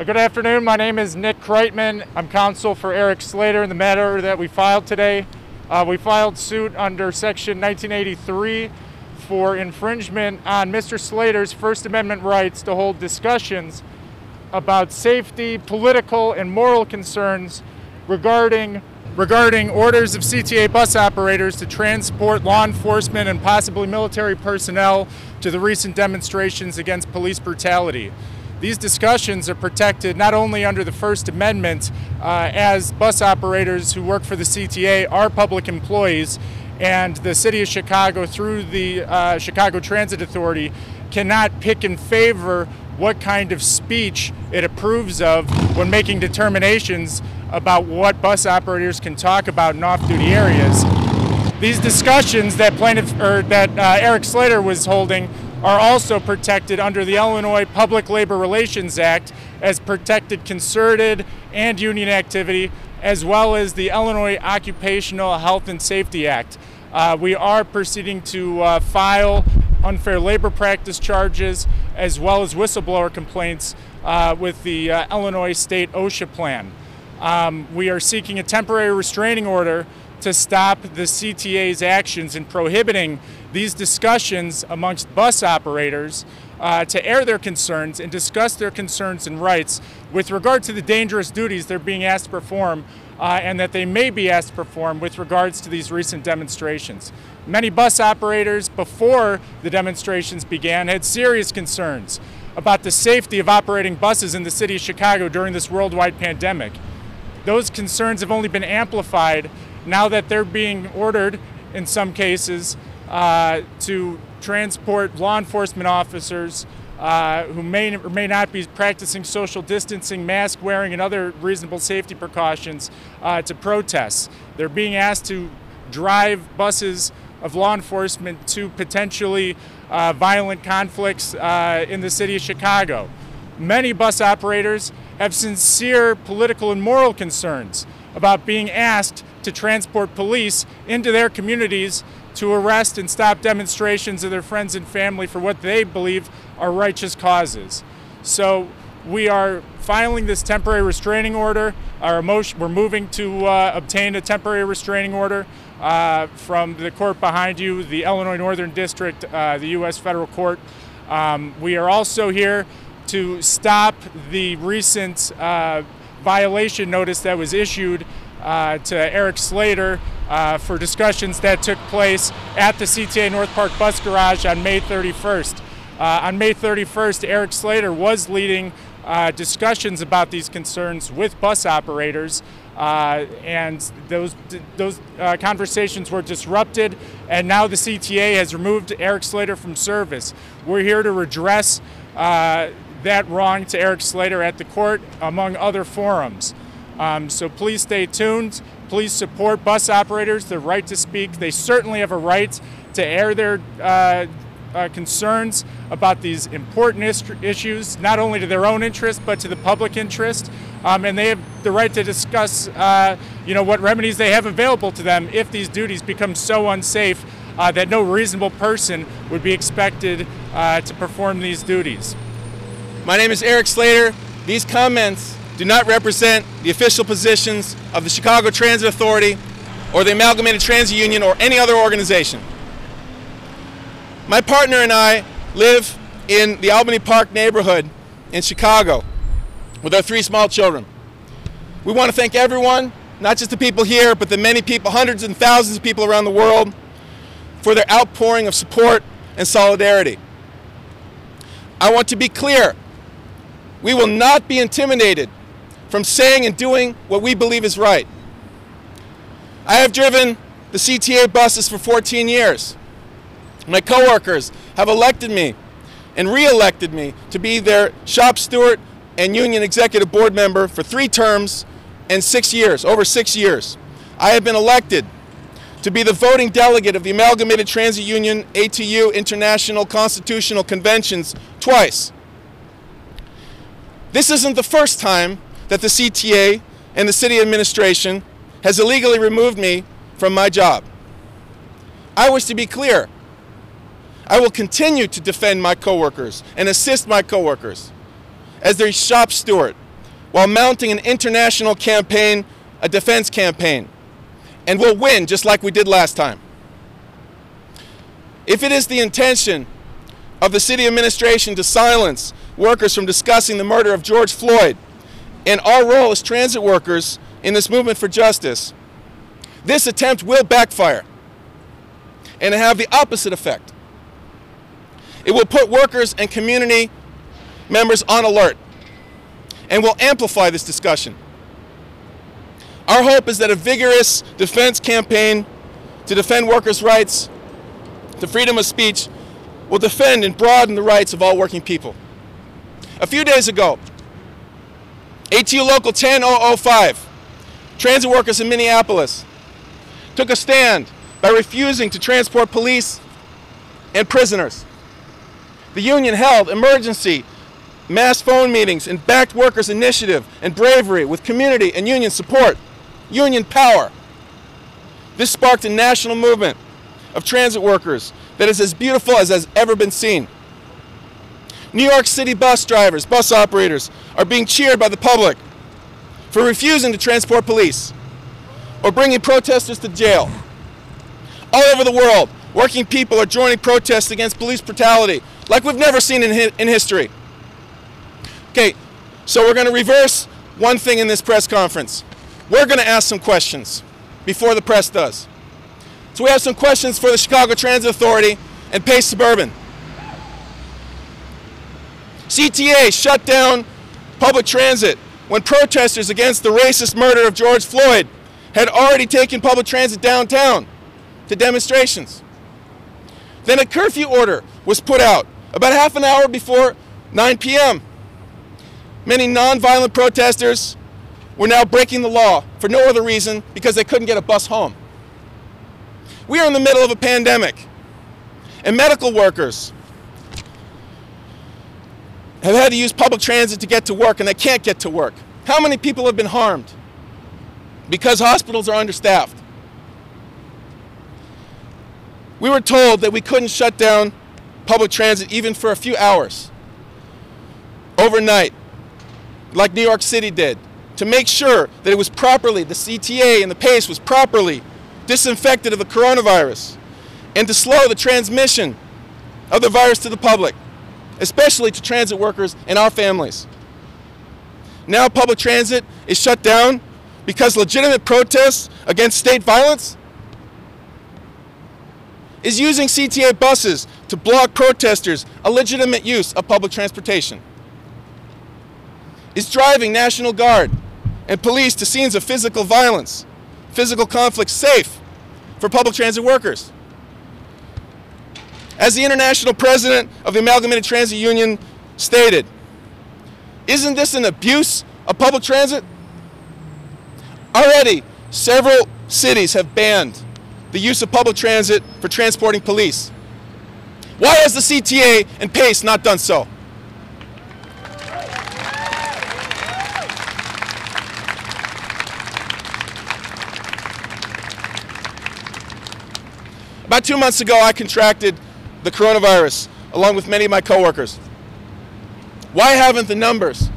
Uh, Good afternoon. My name is Nick Kreitman. I'm counsel for Eric Slater in the matter that we filed today. Uh, we filed suit under Section 1983 for infringement on Mr. Slater's First Amendment rights to hold discussions about safety, political, and moral concerns regarding regarding orders of CTA bus operators to transport law enforcement and possibly military personnel to the recent demonstrations against police brutality. These discussions are protected not only under the First Amendment, uh, as bus operators who work for the CTA are public employees, and the City of Chicago, through the uh, Chicago Transit Authority, cannot pick and favor what kind of speech it approves of when making determinations about what bus operators can talk about in off-duty areas. These discussions that plaintiff or that uh, Eric Slater was holding are also protected under the Illinois Public Labor Relations Act as protected concerted and union activity, as well as the Illinois Occupational Health and Safety Act. Uh, we are proceeding to uh, file unfair labor practice charges as well as whistleblower complaints uh, with the uh, Illinois State OSHA plan. Um, we are seeking a temporary restraining order to stop the CTA's actions in prohibiting these discussions amongst bus operators uh, to air their concerns and discuss their concerns and rights with regard to the dangerous duties they're being asked to perform uh, and that they may be asked to perform with regards to these recent demonstrations. Many bus operators before the demonstrations began had serious concerns about the safety of operating buses in the city of Chicago during this worldwide pandemic. Those concerns have only been amplified now that they're being ordered, in some cases, uh, to transport law enforcement officers uh, who may or may not be practicing social distancing, mask wearing, and other reasonable safety precautions uh, to protests. They're being asked to drive buses of law enforcement to potentially uh, violent conflicts uh, in the city of Chicago. Many bus operators have sincere political and moral concerns about being asked to transport police into their communities to arrest and stop demonstrations of their friends and family for what they believe are righteous causes. So we are filing this temporary restraining order. Our motion, we're moving to uh, obtain a temporary restraining order uh, from the court behind you, the Illinois Northern District, uh, the U.S. Federal Court. Um, we are also here to stop the recent uh, violation notice that was issued uh, to Eric Slater uh, for discussions that took place at the CTA North Park Bus Garage on May 31st. Uh, on May 31st, Eric Slater was leading uh, discussions about these concerns with bus operators, uh, and those those uh, conversations were disrupted. And now the CTA has removed Eric Slater from service. We're here to redress that wrong to Eric Slater at the court, among other forums. Um, so please stay tuned. Please support bus operators, their right to speak. They certainly have a right to air their uh, uh, concerns about these important is- issues, not only to their own interest, but to the public interest. Um, and they have the right to discuss, uh, you know, what remedies they have available to them if these duties become so unsafe uh, that no reasonable person would be expected uh, to perform these duties. My name is Eric Slater. These comments do not represent the official positions of the Chicago Transit Authority or the Amalgamated Transit Union or any other organization. My partner and I live in the Albany Park neighborhood in Chicago with our three small children. We want to thank everyone, not just the people here, but the many people, hundreds and thousands of people around the world, for their outpouring of support and solidarity. I want to be clear we will not be intimidated from saying and doing what we believe is right. I have driven the CTA buses for 14 years. My coworkers have elected me and re-elected me to be their shop steward and union executive board member for three terms and six years, over six years. I have been elected to be the voting delegate of the Amalgamated Transit Union ATU International Constitutional Conventions twice. This isn't the first time that the CTA and the city administration has illegally removed me from my job. I wish to be clear. I will continue to defend my coworkers and assist my coworkers as their shop steward while mounting an international campaign, a defense campaign. And we'll win just like we did last time. If it is the intention of the city administration to silence workers from discussing the murder of George Floyd and our role as transit workers in this movement for justice, this attempt will backfire and have the opposite effect. It will put workers and community members on alert and will amplify this discussion. Our hope is that a vigorous defense campaign to defend workers' rights, to freedom of speech, will defend and broaden the rights of all working people. A few days ago, ATU Local 10005, transit workers in Minneapolis, took a stand by refusing to transport police and prisoners. The union held emergency mass phone meetings and backed workers' initiative and bravery with community and union support, union power. This sparked a national movement of transit workers that is as beautiful as has ever been seen. New York City bus drivers, bus operators are being cheered by the public for refusing to transport police or bringing protesters to jail. All over the world, working people are joining protests against police brutality like we've never seen in, hi in history. Okay, so we're going to reverse one thing in this press conference. We're going to ask some questions before the press does. So we have some questions for the Chicago Transit Authority and Pace Suburban. CTA shut down public transit when protesters against the racist murder of George Floyd had already taken public transit downtown to demonstrations. Then a curfew order was put out about half an hour before 9 p.m. Many nonviolent protesters were now breaking the law for no other reason because they couldn't get a bus home. We are in the middle of a pandemic, and medical workers have had to use public transit to get to work and they can't get to work. How many people have been harmed? Because hospitals are understaffed. We were told that we couldn't shut down public transit even for a few hours overnight, like New York City did, to make sure that it was properly, the CTA and the PACE was properly disinfected of the coronavirus, and to slow the transmission of the virus to the public especially to transit workers and our families. Now public transit is shut down because legitimate protests against state violence is using CTA buses to block protesters a legitimate use of public transportation. Is driving National Guard and police to scenes of physical violence, physical conflict safe for public transit workers. As the international president of the Amalgamated Transit Union stated, isn't this an abuse of public transit? Already, several cities have banned the use of public transit for transporting police. Why has the CTA and PACE not done so? About two months ago, I contracted the coronavirus, along with many of my coworkers. Why haven't the numbers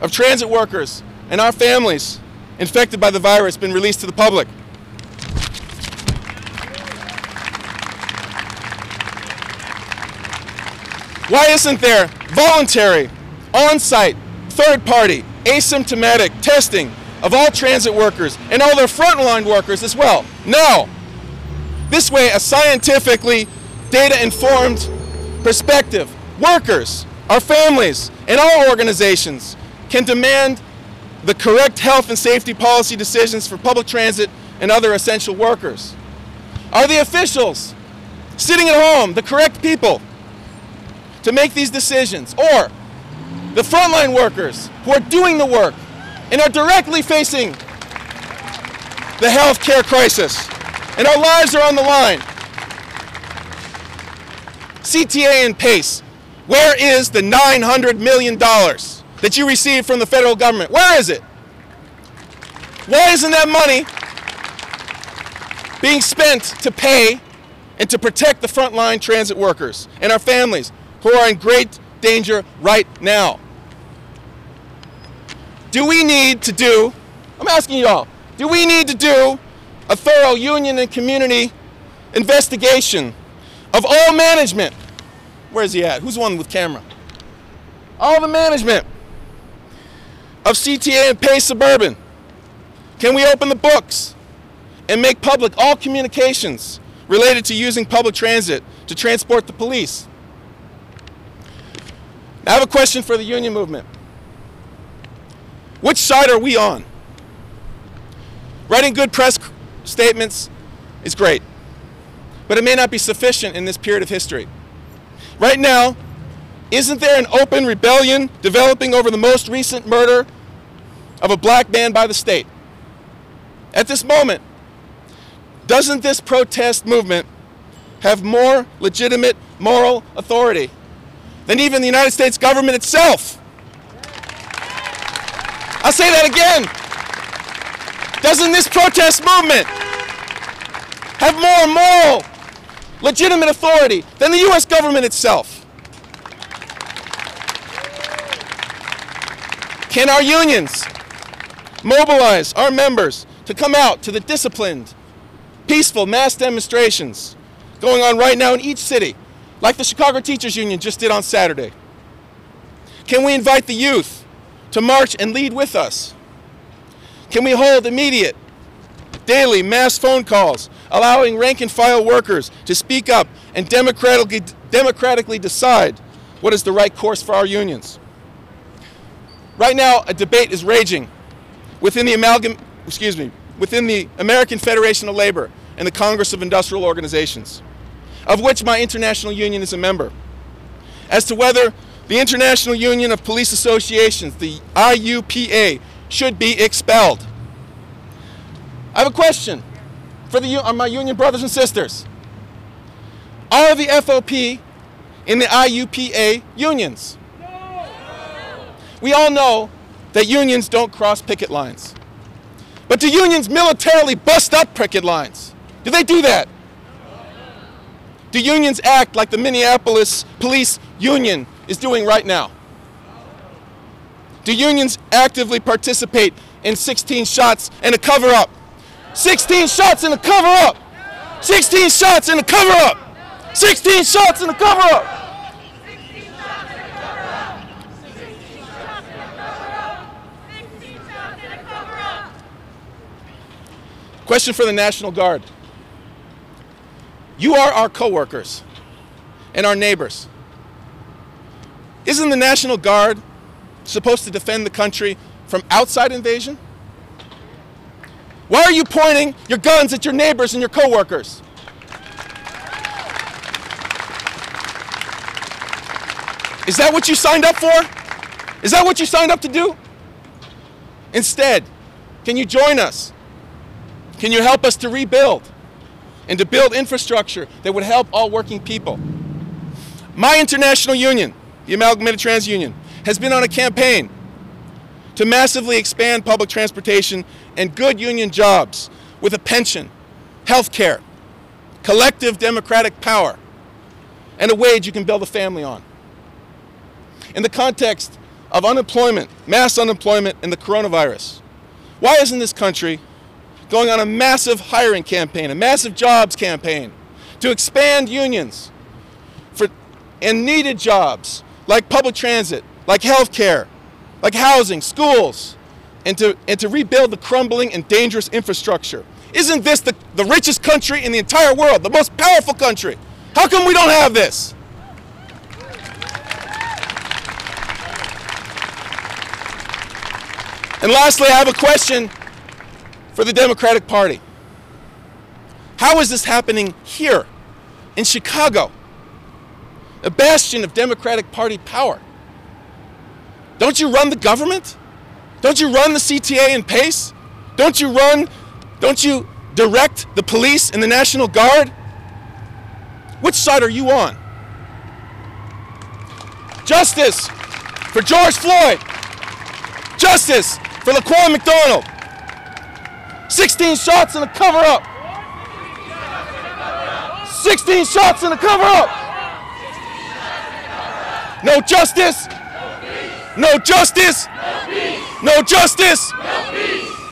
of transit workers and our families infected by the virus been released to the public? Why isn't there voluntary, on-site, third-party, asymptomatic testing of all transit workers and all their frontline workers as well? No. This way, a scientifically data-informed perspective. Workers, our families, and all organizations can demand the correct health and safety policy decisions for public transit and other essential workers. Are the officials sitting at home the correct people to make these decisions? Or the frontline workers who are doing the work and are directly facing the health care crisis and our lives are on the line. CTA and PACE, where is the $900 million that you received from the federal government? Where is it? Why isn't that money being spent to pay and to protect the frontline transit workers and our families who are in great danger right now? do we need to do, I'm asking you all, do we need to do a thorough union and community investigation of all management? Where's he at? Who's the one with camera? All the management of CTA and Pace Suburban. Can we open the books and make public all communications related to using public transit to transport the police? Now, I have a question for the union movement. Which side are we on? Writing good press statements is great, but it may not be sufficient in this period of history. Right now, isn't there an open rebellion developing over the most recent murder of a black man by the state? At this moment, doesn't this protest movement have more legitimate moral authority than even the United States government itself? I'll say that again. Doesn't this protest movement have more moral, legitimate authority than the U.S. government itself? Can our unions mobilize our members to come out to the disciplined, peaceful mass demonstrations going on right now in each city, like the Chicago Teachers Union just did on Saturday? Can we invite the youth to march and lead with us? Can we hold immediate, daily mass phone calls, allowing rank and file workers to speak up and democratically, democratically decide what is the right course for our unions? Right now, a debate is raging within the amalgam, excuse me, within the American Federation of Labor and the Congress of Industrial Organizations, of which my international union is a member, as to whether the International Union of Police Associations, the IUPA, should be expelled. I have a question for the, uh, my union brothers and sisters. Are the FOP in the IUPA unions? We all know that unions don't cross picket lines. But do unions militarily bust up picket lines? Do they do that? Do unions act like the Minneapolis Police Union is doing right now? Do unions actively participate in 16 shots and a cover up? 16 shots in the cover up! 16 shots in the cover up! 16 shots in the cover up! Question for the National Guard. You are our coworkers and our neighbors. Isn't the National Guard supposed to defend the country from outside invasion? Why are you pointing your guns at your neighbors and your coworkers? Is that what you signed up for? Is that what you signed up to do? Instead, can you join us? Can you help us to rebuild and to build infrastructure that would help all working people? My international union, the Amalgamated Trans Union, has been on a campaign to massively expand public transportation and good union jobs with a pension, health care, collective democratic power, and a wage you can build a family on. In the context of unemployment, mass unemployment, and the coronavirus, why isn't this country going on a massive hiring campaign, a massive jobs campaign to expand unions for and needed jobs like public transit, like healthcare, like housing, schools, and to, and to rebuild the crumbling and dangerous infrastructure. Isn't this the, the richest country in the entire world, the most powerful country? How come we don't have this? And lastly, I have a question for the Democratic Party. How is this happening here in Chicago, a bastion of Democratic Party power? Don't you run the government? Don't you run the CTA and PACE? Don't you run, don't you direct the police and the National Guard? Which side are you on? Justice for George Floyd. Justice for Laquan McDonald. 16 shots in a cover up. 16 shots in a cover up. No justice. No justice. No justice. No